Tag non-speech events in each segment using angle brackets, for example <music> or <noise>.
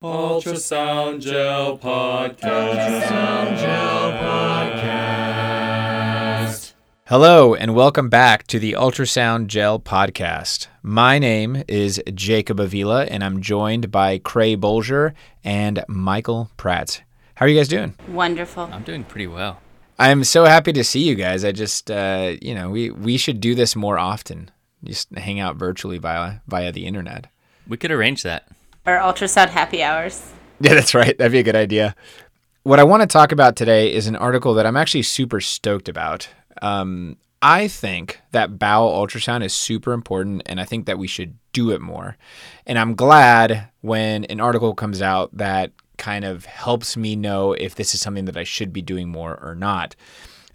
Ultrasound Gel Podcast. Ultrasound Gel Podcast. Hello, and welcome back to the Ultrasound Gel Podcast. My name is Jacob Avila, and I'm joined by Creagh Boulger and Michael Prats. How are you guys doing? Wonderful. I'm doing pretty well. I'm so happy to see you guys. I just, uh, you know, we, we should do this more often. Just hang out virtually via via the internet. We could arrange that. Or ultrasound happy hours. Yeah, that's right. That'd be a good idea. What I want to talk about today is an article that I'm actually super stoked about. Um, I think that bowel ultrasound is super important, and I think that we should do it more. And I'm glad when an article comes out that kind of helps me know if this is something that I should be doing more or not.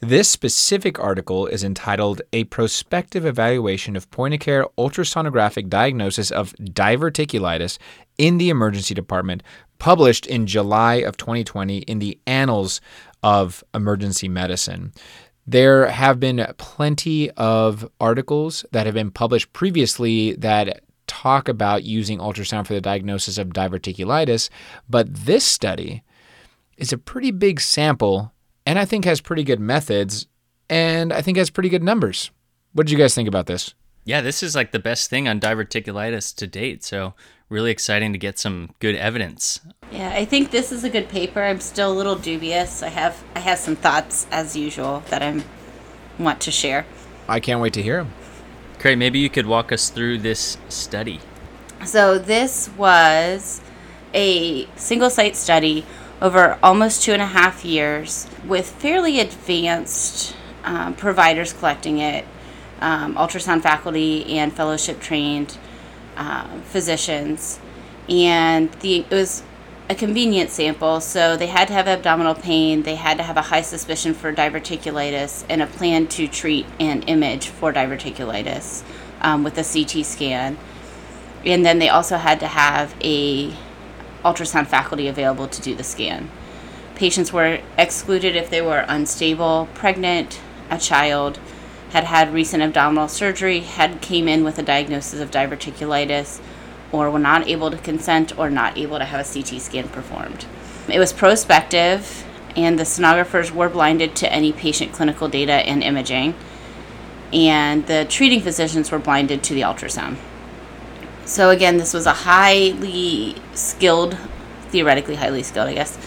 This specific article is entitled A Prospective Evaluation of Point of Care Ultrasonographic Diagnosis of Diverticulitis in the Emergency Department, published in July of 2020 in the Annals of Emergency Medicine. There have been plenty of articles that have been published previously that talk about using ultrasound for the diagnosis of diverticulitis, but this study is a pretty big sample and I think has pretty good methods and I think has pretty good numbers. What did you guys think about this? Yeah, this is like the best thing on diverticulitis to date. So, really exciting to get some good evidence. Yeah, I think this is a good paper. I'm still a little dubious. I have I have some thoughts as usual that I want to share. I can't wait to hear them. Creagh, maybe you could walk us through this study. So this was a single site study over almost two and a half years with fairly advanced um, providers collecting it, um, ultrasound faculty and fellowship trained uh, physicians. And the, it was a convenient sample, so they had to have abdominal pain, they had to have a high suspicion for diverticulitis, and a plan to treat and image for diverticulitis um, with a CT scan. And then they also had to have a ultrasound faculty available to do the scan. Patients were excluded if they were unstable, pregnant, a child, had had recent abdominal surgery, had came in with a diagnosis of diverticulitis, or were not able to consent or not able to have a CT scan performed. It was prospective, and the sonographers were blinded to any patient clinical data and imaging, and the treating physicians were blinded to the ultrasound. So again, this was a highly skilled, theoretically highly skilled, I guess,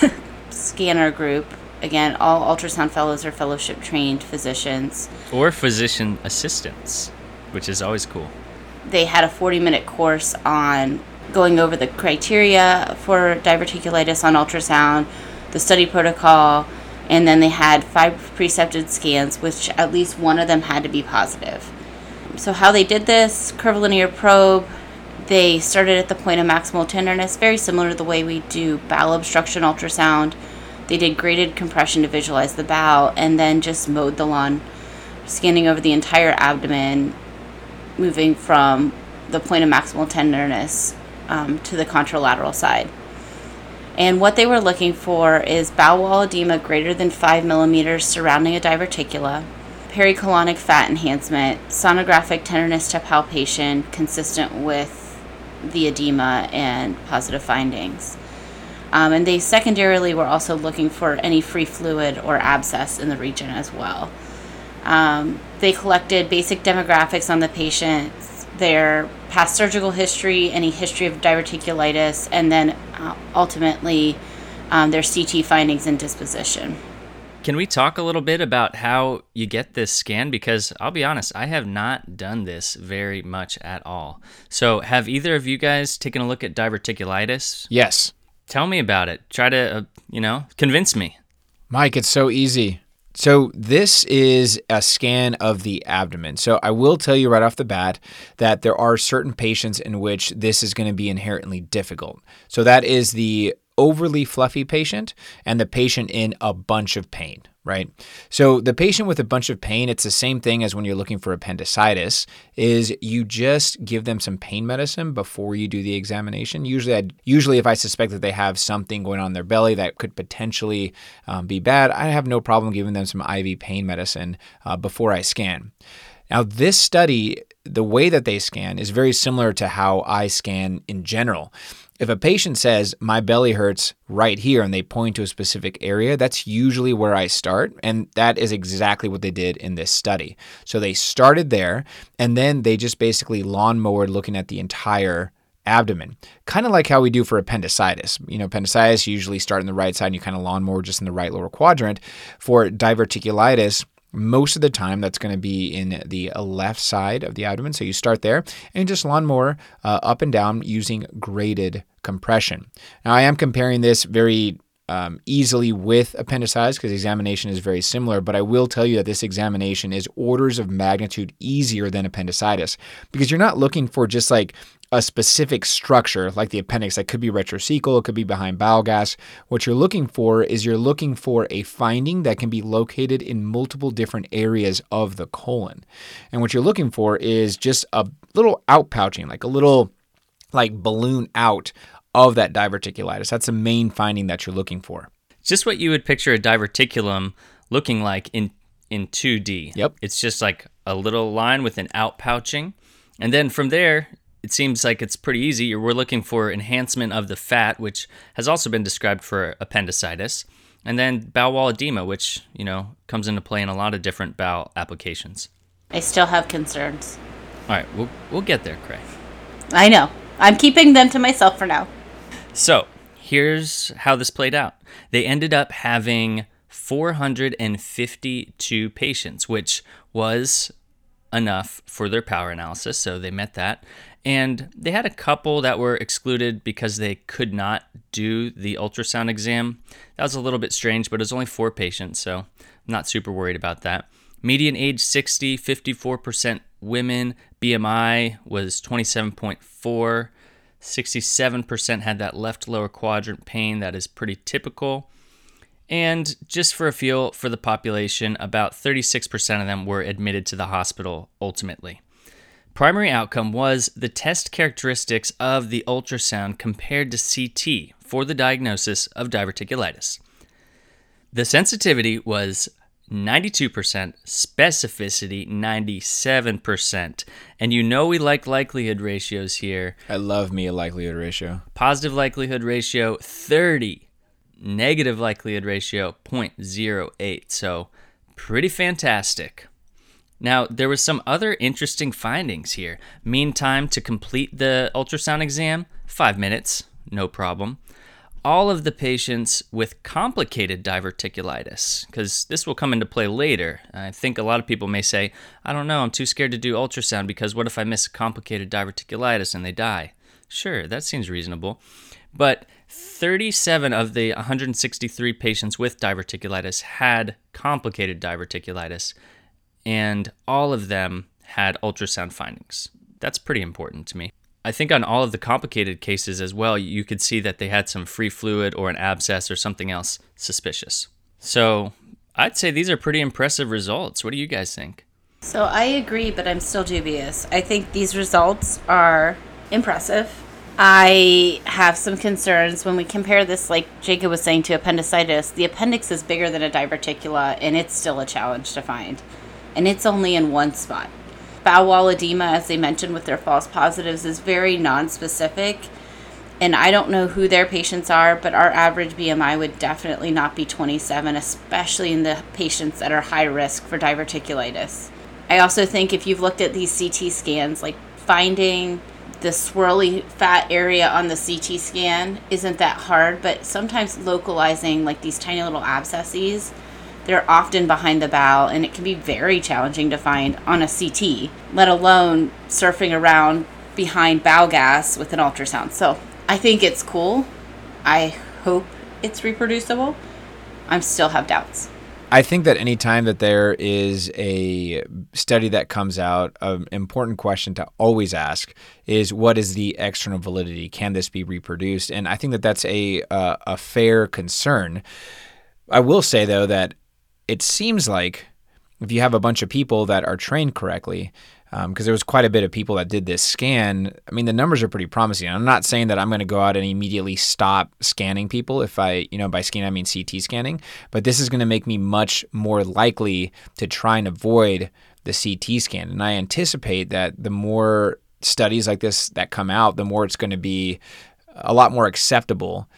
<laughs> scanner group. Again, all ultrasound fellows are fellowship trained physicians. Or physician assistants, which is always cool. They had a 40 minute course on going over the criteria for diverticulitis on ultrasound, the study protocol, and then they had five precepted scans, which at least one of them had to be positive. So, how they did this curvilinear probe, they started at the point of maximal tenderness, very similar to the way we do bowel obstruction ultrasound. They did graded compression to visualize the bowel and then just mowed the lawn, scanning over the entire abdomen, moving from the point of maximal tenderness um, to the contralateral side. And what they were looking for is bowel wall edema greater than 5 millimeters surrounding a diverticula, pericolonic fat enhancement, sonographic tenderness to palpation consistent with the edema and positive findings. Um, and they secondarily were also looking for any free fluid or abscess in the region as well. Um, they collected basic demographics on the patients, their past surgical history, any history of diverticulitis, and then uh, ultimately um, their CT findings and disposition. Can we talk a little bit about how you get this scan? Because I'll be honest, I have not done this very much at all. So, have either of you guys taken a look at diverticulitis? Yes. Tell me about it. Try to, uh, you know, convince me. Mike, it's so easy. So, this is a scan of the abdomen. So, I will tell you right off the bat that there are certain patients in which this is going to be inherently difficult. So, that is the overly fluffy patient and the patient in a bunch of pain, right? So the patient with a bunch of pain, it's the same thing as when you're looking for appendicitis, is you just give them some pain medicine before you do the examination. Usually, I'd, usually if I suspect that they have something going on in their belly that could potentially um, be bad, I have no problem giving them some IV pain medicine uh, before I scan. Now, this study, the way that they scan is very similar to how I scan in general. If a patient says, My belly hurts right here, and they point to a specific area, that's usually where I start. And that is exactly what they did in this study. So they started there, and then they just basically lawnmowered looking at the entire abdomen, kind of like how we do for appendicitis. You know, appendicitis, you usually start in the right side and you kind of lawnmower just in the right lower quadrant. For diverticulitis, most of the time, that's going to be in the left side of the abdomen. So you start there and just lawnmower uh, up and down using graded compression. Now, I am comparing this very um, easily with appendicitis because examination is very similar, but I will tell you that this examination is orders of magnitude easier than appendicitis because you're not looking for just like a specific structure like the appendix that could be retrocecal, it could be behind bowel gas. What you're looking for is you're looking for a finding that can be located in multiple different areas of the colon. And what you're looking for is just a little outpouching, like a little like balloon out of that diverticulitis. That's the main finding that you're looking for. Just what you would picture a diverticulum looking like in in 2D. Yep. It's just like a little line with an outpouching. And then from there, it seems like it's pretty easy. We're looking for enhancement of the fat, which has also been described for appendicitis, and then bowel wall edema, which, you know, comes into play in a lot of different bowel applications. I still have concerns. All right, we'll, we'll get there, Creagh. I know. I'm keeping them to myself for now. So, here's how this played out. They ended up having 452 patients, which was enough for their power analysis, so they met that. And they had a couple that were excluded because they could not do the ultrasound exam. That was a little bit strange, but it was only four patients, so I'm not super worried about that. Median age 60, 54% women. BMI was 27.4. 67% had that left lower quadrant pain that is pretty typical. And just for a feel for the population, about 36% of them were admitted to the hospital ultimately. Primary outcome was the test characteristics of the ultrasound compared to CT for the diagnosis of diverticulitis. The sensitivity was 92%, specificity 97%. And you know we like likelihood ratios here. I love me a likelihood ratio. Positive likelihood ratio 30, negative likelihood ratio 0.08. So pretty fantastic. Now, there was some other interesting findings here. Mean time to complete the ultrasound exam, 5 minutes, no problem. All of the patients with complicated diverticulitis, because this will come into play later. I think a lot of people may say, I don't know, I'm too scared to do ultrasound because what if I miss complicated diverticulitis and they die? Sure, that seems reasonable. But 37 of the 163 patients with diverticulitis had complicated diverticulitis and all of them had ultrasound findings. That's pretty important to me. I think on all of the complicated cases as well, you could see that they had some free fluid or an abscess or something else suspicious. So I'd say these are pretty impressive results. What do you guys think? So I agree, but I'm still dubious. I think these results are impressive. I have some concerns when we compare this, like Jacob was saying, to appendicitis. The appendix is bigger than a diverticula, and it's still a challenge to find and it's only in one spot. Bowel edema, as they mentioned with their false positives, is very non-specific. And I don't know who their patients are, but our average BMI would definitely not be 27, especially in the patients that are high risk for diverticulitis. I also think if you've looked at these CT scans, like finding the swirly fat area on the CT scan isn't that hard, but sometimes localizing like these tiny little abscesses they're often behind the bow, and it can be very challenging to find on a CT, let alone surfing around behind bowel gas with an ultrasound. So I think it's cool. I hope it's reproducible. I still have doubts. I think that anytime that there is a study that comes out, an important question to always ask is what is the external validity? Can this be reproduced? And I think that that's a a, a fair concern. I will say though that it seems like if you have a bunch of people that are trained correctly, because um, there was quite a bit of people that did this scan. I mean, the numbers are pretty promising. I'm not saying that I'm going to go out and immediately stop scanning people if I, you know, by scan I mean CT scanning, but this is going to make me much more likely to try and avoid the CT scan. And I anticipate that the more studies like this that come out, the more it's going to be a lot more acceptable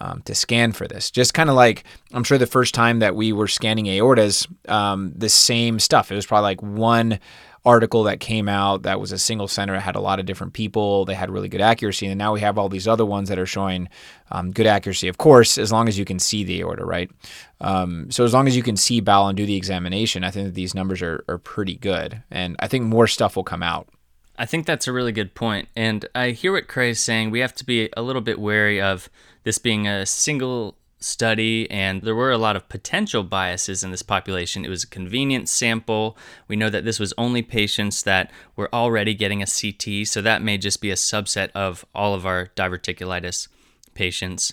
um, to scan for this. Just kind of like I'm sure the first time that we were scanning aortas, um, the same stuff. It was probably like one article that came out that was a single center. It had a lot of different people. They had really good accuracy, and now we have all these other ones that are showing um, good accuracy. Of course, as long as you can see the aorta, right? Um, so as long as you can see bowel and do the examination, I think that these numbers are are pretty good, and I think more stuff will come out. I think that's a really good point. And I hear what Creagh is saying. We have to be a little bit wary of this being a single study, and there were a lot of potential biases in this population. It was a convenient sample. We know that this was only patients that were already getting a CT, so that may just be a subset of all of our diverticulitis patients.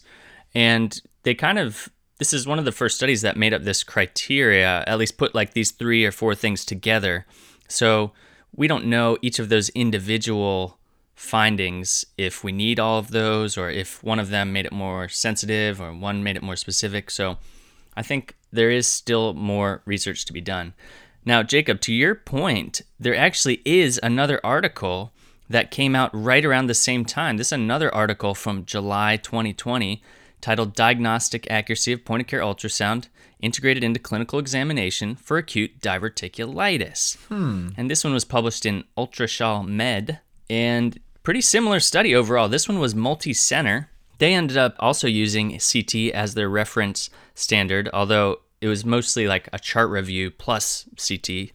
And they kind of this is one of the first studies that made up this criteria, at least put like these three or four things together. So we don't know each of those individual findings if we need all of those or if one of them made it more sensitive or one made it more specific. So I think there is still more research to be done. Now, Jacob, to your point, there actually is another article that came out right around the same time. This is another article from July 2020 titled Diagnostic Accuracy of Point of Care Ultrasound Integrated into Clinical Examination for Acute Diverticulitis. Hmm. And this one was published in Ultraschall Med. And pretty similar study overall. This one was multi center. They ended up also using CT as their reference standard, although it was mostly like a chart review plus CT.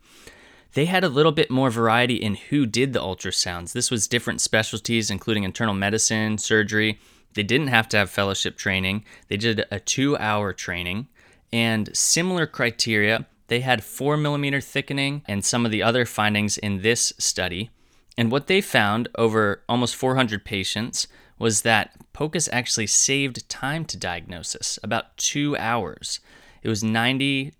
They had a little bit more variety in who did the ultrasounds. This was different specialties, including internal medicine, surgery. They didn't have to have fellowship training. They did a two hour training and similar criteria. They had four millimeter thickening and some of the other findings in this study. And what they found over almost 400 patients was that POCUS actually saved time to diagnosis, about two hours. It was 93%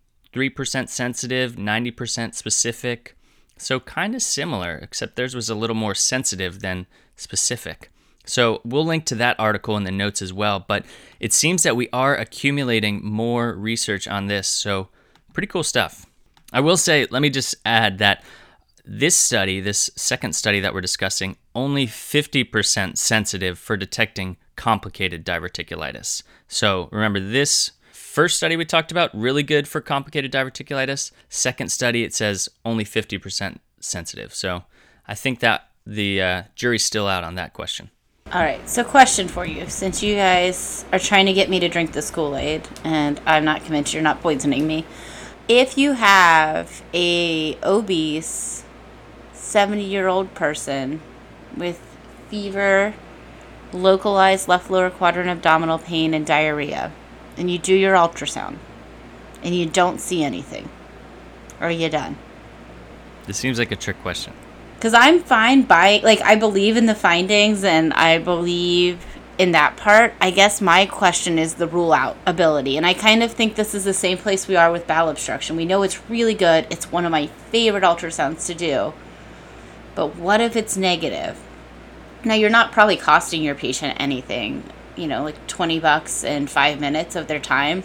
sensitive, 90% specific. So, kind of similar, except theirs was a little more sensitive than specific. So, we'll link to that article in the notes as well. But it seems that we are accumulating more research on this. So, pretty cool stuff. I will say, let me just add that this study, this second study that we're discussing, only 50% sensitive for detecting complicated diverticulitis. So remember, this first study we talked about, really good for complicated diverticulitis. Second study, it says only 50% sensitive. So I think that the uh, jury's still out on that question. All right, so question for you. Since you guys are trying to get me to drink this Kool Aid, and I'm not convinced you're not poisoning me, if you have a obese 70 year old person with fever, localized left lower quadrant abdominal pain, and diarrhea, and you do your ultrasound and you don't see anything, are you done? This seems like a trick question. Because I'm fine by, like, I believe in the findings and I believe in that part. I guess my question is the rule out ability. And I kind of think this is the same place we are with bowel obstruction. We know it's really good, it's one of my favorite ultrasounds to do but what if it's negative? Now, you're not probably costing your patient anything, you know, like 20 bucks and five minutes of their time,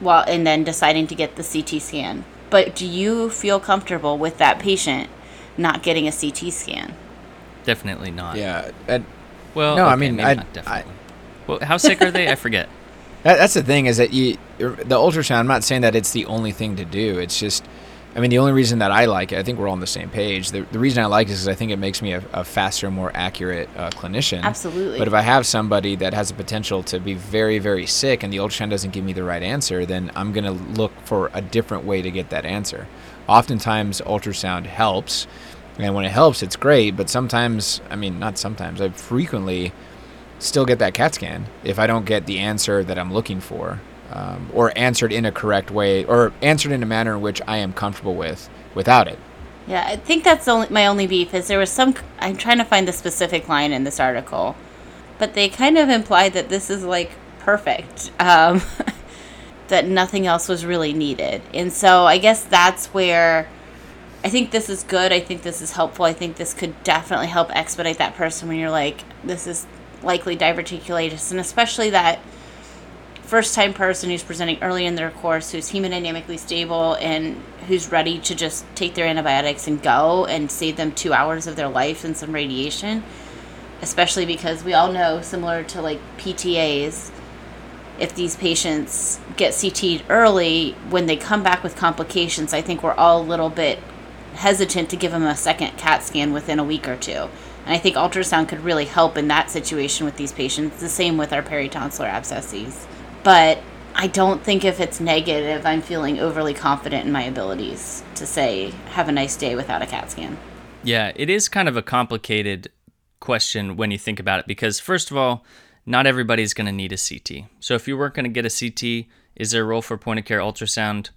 well, and then deciding to get the CT scan. But do you feel comfortable with that patient not getting a CT scan? Definitely not. Yeah. And, Well, No, I mean, maybe I- not definitely. well, how sick are they? I forget. <laughs> That, that's the thing is that you the ultrasound. I'm not saying that it's the only thing to do. It's just, I mean, the only reason that I like it, I think we're all on the same page. The, the reason I like it is because I think it makes me a, a faster, more accurate uh, clinician. Absolutely. But if I have somebody that has the potential to be very, very sick and the ultrasound doesn't give me the right answer, then I'm going to look for a different way to get that answer. Oftentimes, ultrasound helps. And when it helps, it's great. But sometimes, I mean, not sometimes, I frequently still get that CAT scan if I don't get the answer that I'm looking for, um, or answered in a correct way, or answered in a manner in which I am comfortable with without it. Yeah, I think that's only, my only beef is there was some. I'm trying to find the specific line in this article, but they kind of implied that this is like perfect, um, <laughs> that nothing else was really needed. And so I guess that's where I think this is good. I think this is helpful. I think this could definitely help expedite that person when you're like, this is likely diverticulitis, and especially that first time person who's presenting early in their course who's hemodynamically stable and who's ready to just take their antibiotics and go and save them two hours of their life and some radiation especially because we all know, similar to like PTAs, if these patients get CT'd early, when they come back with complications, I think we're all a little bit hesitant to give them a second CAT scan within a week or two. And I think ultrasound could really help in that situation with these patients. The same with our peritonsillar abscesses. But I don't think if it's negative, I'm feeling overly confident in my abilities to say, have a nice day without a CAT scan. Yeah, it is kind of a complicated question when you think about it because, first of all, not everybody's going to need a CT. So if you weren't going to get a CT, is there a role for point of care ultrasound?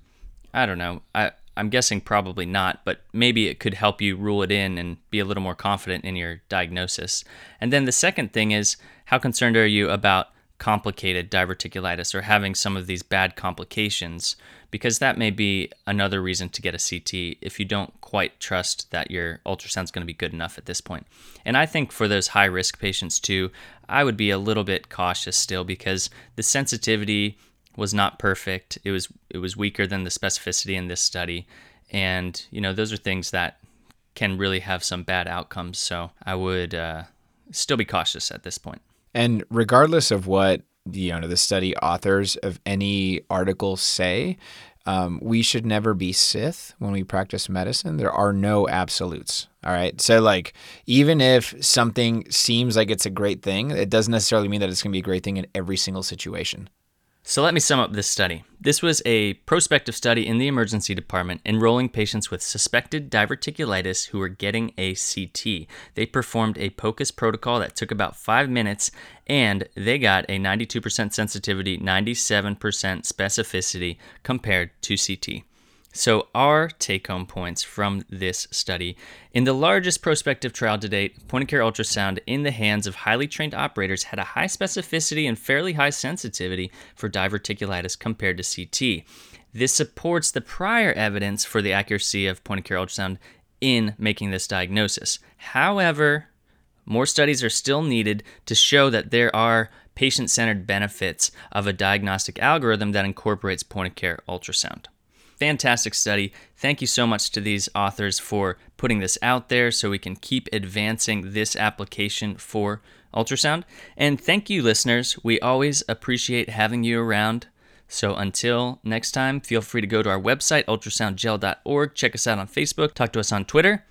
I don't know. I, I'm guessing probably not, but maybe it could help you rule it in and be a little more confident in your diagnosis. And then the second thing is how concerned are you about complicated diverticulitis or having some of these bad complications? Because that may be another reason to get a CT if you don't quite trust that your ultrasound's going to be good enough at this point. And I think for those high risk patients too, I would be a little bit cautious still because the sensitivity was not perfect. It was it was weaker than the specificity in this study, and you know those are things that can really have some bad outcomes. So I would uh, still be cautious at this point. And regardless of what you know the study authors of any article say, um, we should never be Sith when we practice medicine. There are no absolutes. All right. So, like, even if something seems like it's a great thing, it doesn't necessarily mean that it's going to be a great thing in every single situation. So let me sum up this study. This was a prospective study in the emergency department enrolling patients with suspected diverticulitis who were getting a CT. They performed a POCUS protocol that took about five minutes and they got a 92% sensitivity, 97% specificity compared to CT. So, our take home points from this study in the largest prospective trial to date, point of care ultrasound in the hands of highly trained operators had a high specificity and fairly high sensitivity for diverticulitis compared to CT. This supports the prior evidence for the accuracy of point of care ultrasound in making this diagnosis. However, more studies are still needed to show that there are patient centered benefits of a diagnostic algorithm that incorporates point of care ultrasound fantastic study. Thank you so much to these authors for putting this out there so we can keep advancing this application for ultrasound. And thank you, listeners. We always appreciate having you around. So until next time, feel free to go to our website, ultrasoundgel.org. Check us out on Facebook, talk to us on Twitter,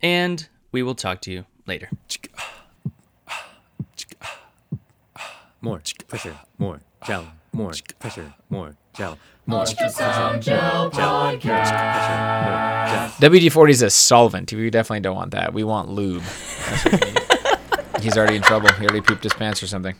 and we will talk to you later. More pressure, more gel, more pressure, more gel. Ultrasound Gel Podcast. WD 40 is a solvent. We definitely don't want that. We want lube. <laughs> He's already in trouble. He already pooped his pants or something.